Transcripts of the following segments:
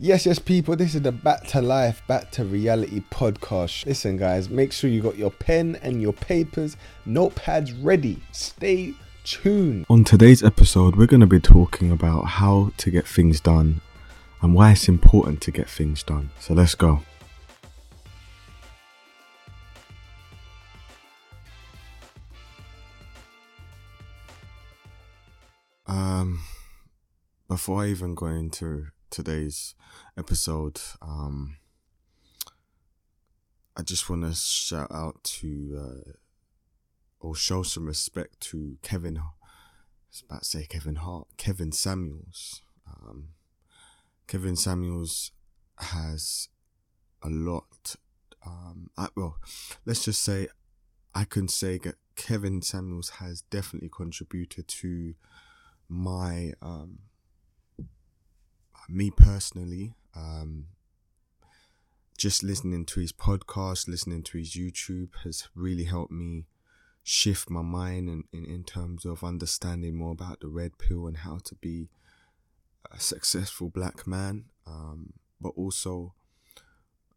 Yes, yes, people, this is the Back to Life, Back to Reality podcast. Listen, guys, make sure you got your pen and your papers, notepads ready. Stay tuned. On today's episode, we're going to be talking about how to get things done and why it's important to get things done. So let's go. Um, before I even go into today's episode, um, I just want to shout out to uh, or show some respect to Kevin. I was about to say Kevin Hart, Kevin Samuels. Um, Kevin Samuels has a lot. Um, I, well, let's just say I can say that Kevin Samuels has definitely contributed to my um, me personally, um, just listening to his podcast, listening to his YouTube has really helped me shift my mind in, in, in terms of understanding more about the red pill and how to be a successful black man, um, but also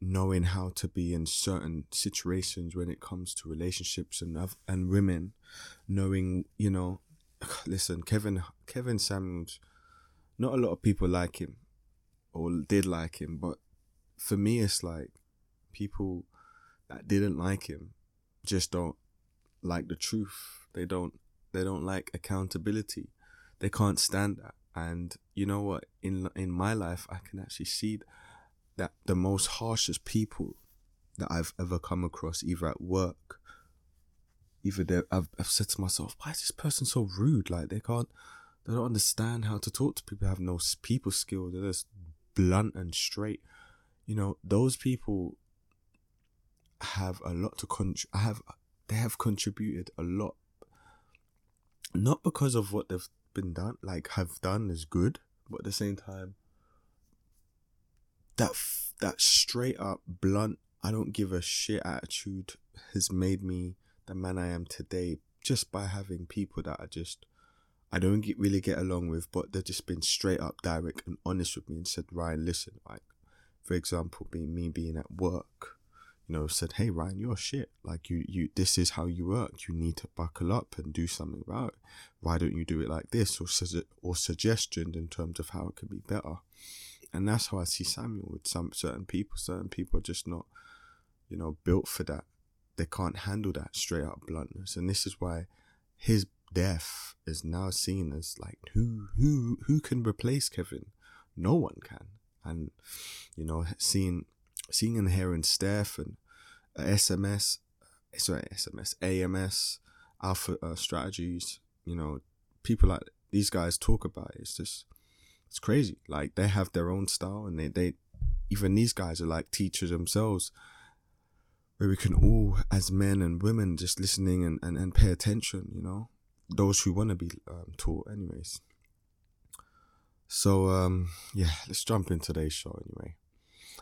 knowing how to be in certain situations when it comes to relationships and and women, knowing you know, listen, Kevin Kevin Samuels not a lot of people like him or did like him, but for me, it's like people that didn't like him just don't like the truth. They don't. They don't like accountability. They can't stand that. And you know what? In in my life, I can actually see that the most harshest people that I've ever come across, either at work, either I've, I've said to myself, why is this person so rude? Like they can't they don't understand how to talk to people, have no people skills, they're just blunt and straight. You know, those people have a lot to con I have they have contributed a lot. Not because of what they've been done, like have done is good, but at the same time, that that straight up blunt, I don't give a shit attitude has made me the man I am today just by having people that are just I don't get, really get along with, but they've just been straight up direct and honest with me and said, Ryan, listen, like, for example, being me being at work, you know, said, hey, Ryan, you're shit. Like, you, you, this is how you work. You need to buckle up and do something about it. Why don't you do it like this? Or, su- or suggestions in terms of how it could be better. And that's how I see Samuel with some certain people. Certain people are just not, you know, built for that. They can't handle that straight up bluntness. And this is why his death is now seen as like who who who can replace Kevin? No one can. And you know, seeing seeing and hearing Steph and SMS, sorry, SMS, AMS, Alpha uh, Strategies, you know, people like these guys talk about it. It's just it's crazy. Like they have their own style, and they they even these guys are like teachers themselves where we can all as men and women just listening and, and, and pay attention you know those who want to be um, taught, anyways. So um, yeah, let's jump into today's show anyway.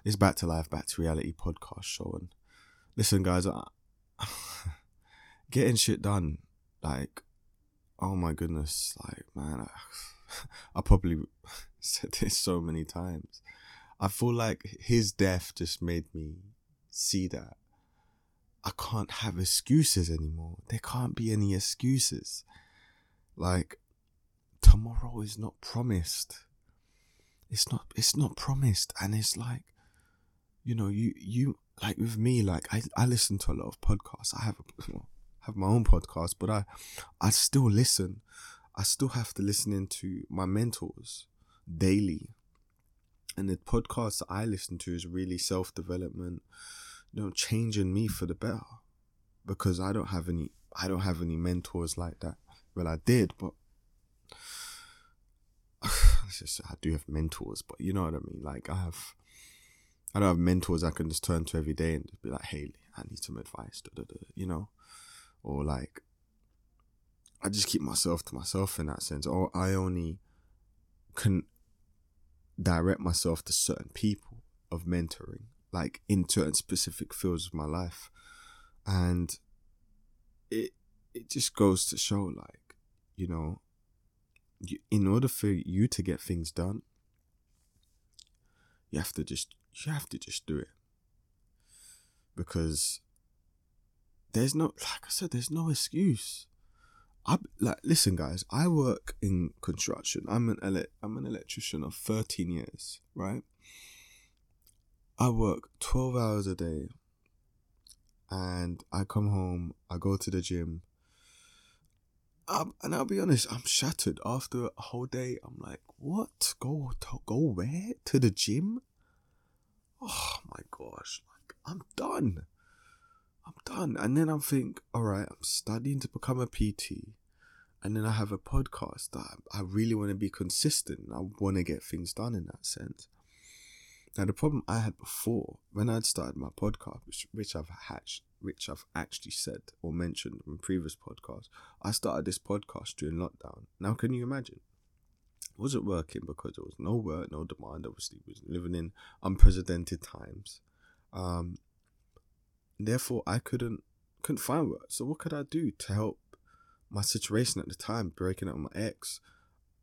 It's back to life, back to reality podcast show, and listen, guys, I, getting shit done, like, oh my goodness, like man, I, I probably said this so many times. I feel like his death just made me see that I can't have excuses anymore. There can't be any excuses. Like tomorrow is not promised. It's not it's not promised and it's like you know, you you like with me like I I listen to a lot of podcasts. I have a, have my own podcast, but I I still listen. I still have to listen into my mentors daily. And the podcasts I listen to is really self development, you know, changing me for the better. Because I don't have any I don't have any mentors like that. Well, I did, but just, I do have mentors, but you know what I mean. Like I have, I don't have mentors I can just turn to every day and just be like, "Hey, I need some advice," you know, or like I just keep myself to myself in that sense, or I only can direct myself to certain people of mentoring, like in certain specific fields of my life, and it it just goes to show like you know, you, in order for you to get things done, you have to just you have to just do it because there's no like I said, there's no excuse. I like listen, guys. I work in construction. I'm an ele- I'm an electrician of 13 years, right? I work 12 hours a day, and I come home. I go to the gym. Um, and I'll be honest, I'm shattered after a whole day. I'm like, what? Go to go where? To the gym? Oh my gosh! Like I'm done. I'm done. And then I'm think, all right, I'm studying to become a PT. And then I have a podcast that I really want to be consistent. I want to get things done in that sense. Now the problem I had before when I'd started my podcast, which, which I've hatched, which I've actually said or mentioned in previous podcasts, I started this podcast during lockdown. Now can you imagine? It wasn't working because there was no work, no demand. Obviously, we was living in unprecedented times. Um, therefore, I couldn't couldn't find work. So what could I do to help my situation at the time? Breaking up with my ex,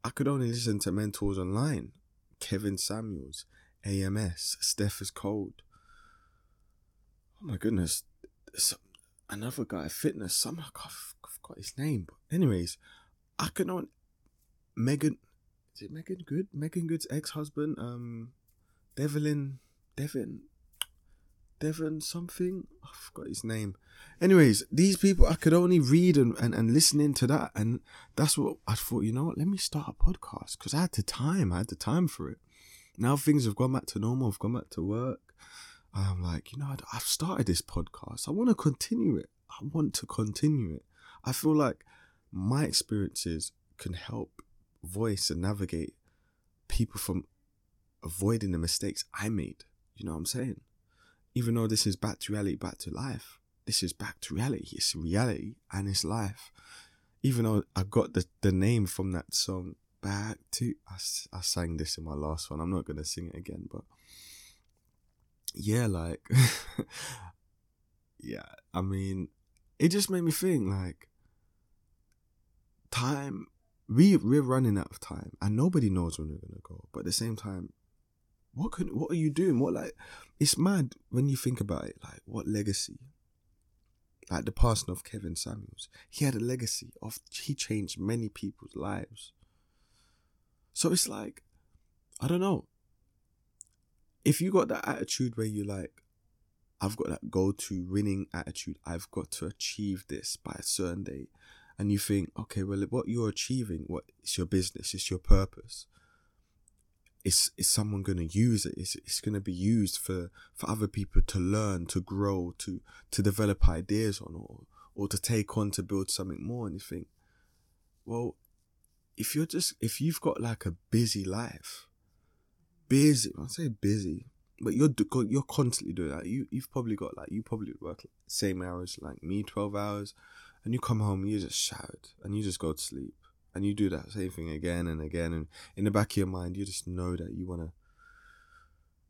I could only listen to mentors online. Kevin Samuels, AMS, Steph is cold. Oh my goodness, Some, another guy, fitness. Some I've got his name. But anyways, I not. Meagan, is it Meagan Good? Meagan Good's ex-husband, um, Devlin, Devin, Devon something. I forgot his name. Anyways, these people I could only read and, and, and listen into that. And that's what I thought, you know what, let me start a podcast because I had the time. I had the time for it. Now things have gone back to normal. I've gone back to work. I'm like, you know, I've started this podcast. I want to continue it. I want to continue it. I feel like my experiences can help voice and navigate people from avoiding the mistakes I made. You know what I'm saying? even though this is back to reality, back to life, this is back to reality. It's reality and it's life. Even though I got the, the name from that song, Back to. I, I sang this in my last one. I'm not going to sing it again, but yeah, like, yeah, I mean, it just made me think like, time, we, we're running out of time and nobody knows when we're going to go. But at the same time, what can what are you doing? What like it's mad when you think about it. Like what legacy? Like the passing of Kevin Samuels, he had a legacy of he changed many people's lives. So it's like, I don't know. If you got that attitude where you like, I've got that go to winning attitude, I've got to achieve this by a certain day, and you think, okay, well, what you're achieving, what it's your business, it's your purpose is is someone going to use it? Is it's going to be used for for other people to learn, to grow, to to develop ideas on, or or to take on to build something more? And you think, well, if you're just if you've got like a busy life, busy, I say busy, but you're you're constantly doing that. You you've probably got like you probably work same hours like me, twelve hours, and you come home, you just shout and you just go to sleep and you do that same thing again and again and in the back of your mind you just know that you want to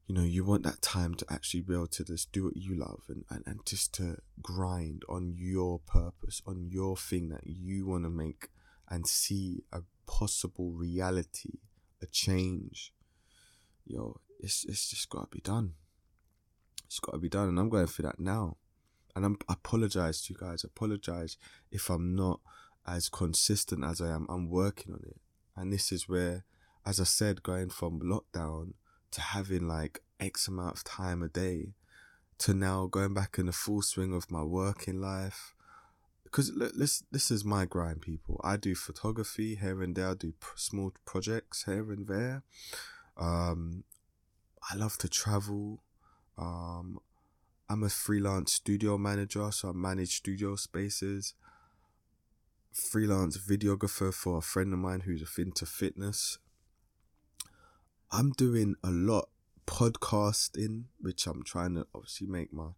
you know you want that time to actually be able to just do what you love and, and, and just to grind on your purpose on your thing that you want to make and see a possible reality a change yo it's, it's just got to be done it's got to be done and i'm going through that now and I'm, I apologize to you guys I apologize if i'm not as consistent as I am. I'm working on it. And this is where, as I said, going from lockdown to having like X amount of time a day to now going back in the full swing of my working life. Because this this is my grind, people. I do photography here and there. I do small projects here and there. Um, I love to travel. Um, I'm a freelance studio manager, so I manage studio spaces freelance videographer for a friend of mine who's into fitness. I'm doing a lot podcasting, which I'm trying to obviously make my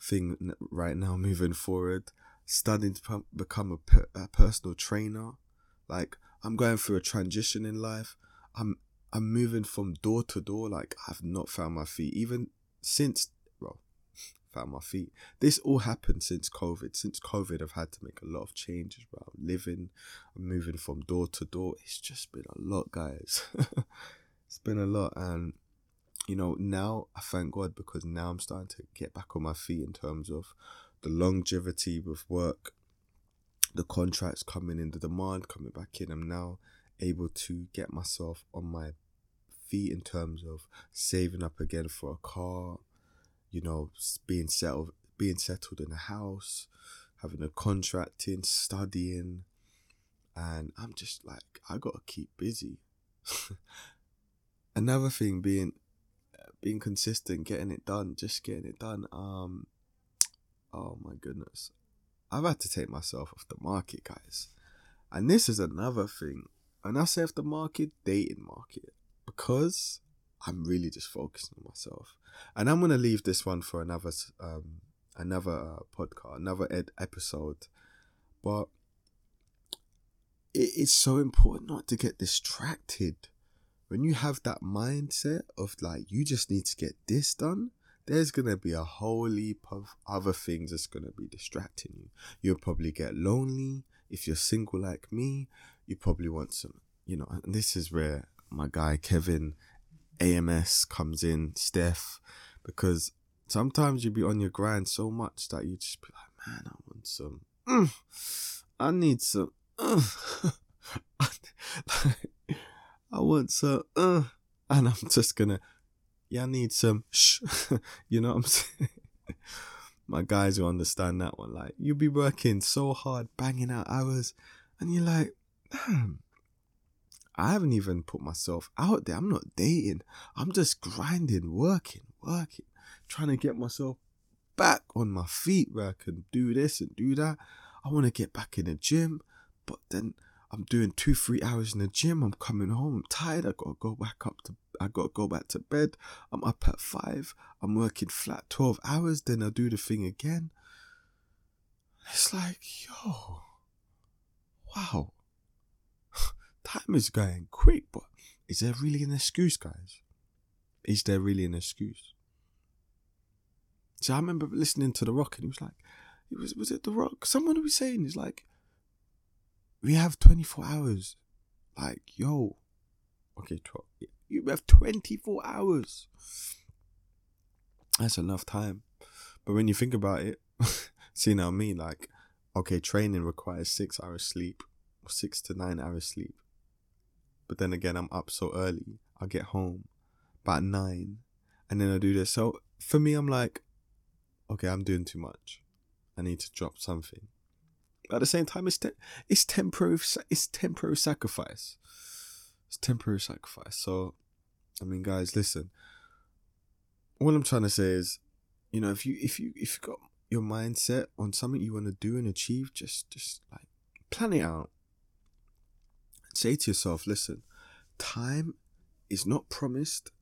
thing right now moving forward. Studying to become a, per- a personal trainer. Like I'm going through a transition in life. I'm I'm moving from door to door. Like I've not found my feet even since well, found my feet. This all happened since COVID. Since COVID, I've had to make a lot of changes around living. I'm moving from door to door. It's just been a lot, guys. it's been a lot, and you know, now I thank God because now I'm starting to get back on my feet in terms of the longevity with work, the contracts coming in, the demand coming back in. I'm now able to get myself on my feet in terms of saving up again for a car, you know, being settled, being settled in a house, having a contract in, studying, and I'm just like, I gotta keep busy. Another thing being being consistent, getting it done, just getting it done. Um, oh my goodness, I've had to take myself off the market, guys, and this is another thing. And I say off the market, dating market, because I'm really just focusing on myself, and I'm gonna leave this one for another um another uh, podcast, another ed- episode, but it's so important not to get distracted. When you have that mindset of like, you just need to get this done, there's gonna be a whole heap of other things that's gonna be distracting you. You'll probably get lonely. If you're single like me, you probably want some, you know, and this is where my guy Kevin AMS comes in, Steph, because sometimes you be on your grind so much that you just be like, man, I want some, mm, I need some, uh, I want some, uh, and I'm just gonna, yeah, I need some, shh, you know what I'm saying? My guys will understand that one. Like, you'll be working so hard, banging out hours, and you're like, damn, I haven't even put myself out there. I'm not dating. I'm just grinding, working, working, trying to get myself back on my feet where I can do this and do that. I want to get back in the gym, but then I'm doing two, three hours in the gym. I'm coming home. I'm tired. I gotta go back up to. I gotta go back to bed. I'm up at five. I'm working flat twelve hours. Then I do the thing again. It's like, yo, wow, time is going quick. But is there really an excuse, guys? Is there really an excuse? So I remember listening to The Rock, and he was like, "It was was it The Rock? Someone was saying he's like." we have 24 hours. Like, yo, okay, 12. You have 24 hours. That's enough time. But when you think about it, see now me, like, okay, training requires six hours sleep, six to nine hours sleep. But then again, I'm up so early. I get home about nine, and then I do this. So for me, I'm like, okay, I'm doing too much. I need to drop something at the same time, it's te- it's temporary. It's temporary sacrifice. It's temporary sacrifice. So, I mean, guys, listen. What I'm trying to say is, you know, if you if you if you got your mindset on something you want to do and achieve, just just like plan it out. Say to yourself, listen, time is not promised.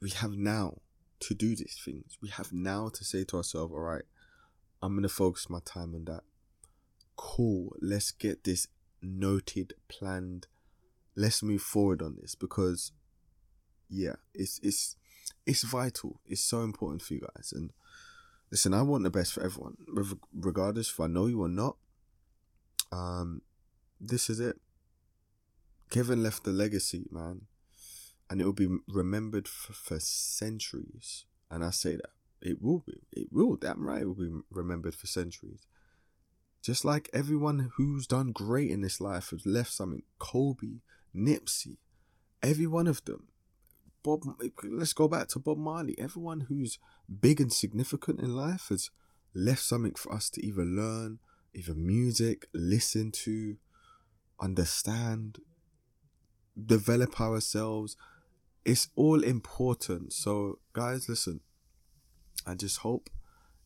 We have now to do these things. We have now to say to ourselves, all right, I'm gonna focus my time on that cool, let's get this noted, planned. Let's move forward on this because yeah, it's it's it's vital. It's so important for you guys. And listen, I want the best for everyone, regardless if I know you or not. Um, this is it. Kevin left the legacy, man, and it will be remembered for, for centuries. And I say that it will be, it will, damn right, it will be remembered for centuries. Just like everyone who's done great in this life has left something. Kobe, Nipsey, every one of them. Bob, let's go back to Bob Marley. Everyone who's big and significant in life has left something for us to either learn, either music, listen to, understand, develop ourselves. It's all important. So, guys, listen. I just hope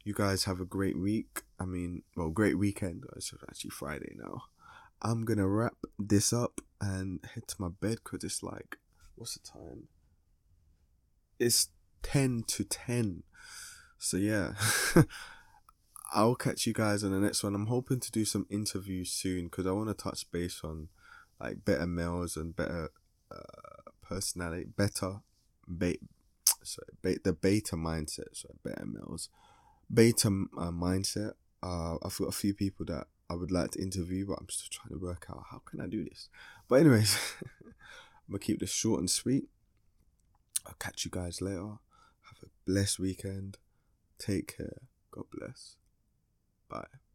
you guys have a great week. I mean, well, great weekend. It's actually Friday now. I'm gonna wrap this up and head to my bed because it's like, what's the time? It's 10 to 10. So, yeah. I'll catch you guys on the next one. I'm hoping to do some interviews soon because I want to touch base on like better males and better uh, personality, better, be- sorry, be- the beta mindset, sorry, better males beta uh, mindset. Uh, I've got a few people that I would like to interview, but I'm still trying to work out how can I do this. But anyways, I'm gonna keep this short and sweet. I'll catch you guys later. Have a blessed weekend. Take care. God bless. Bye.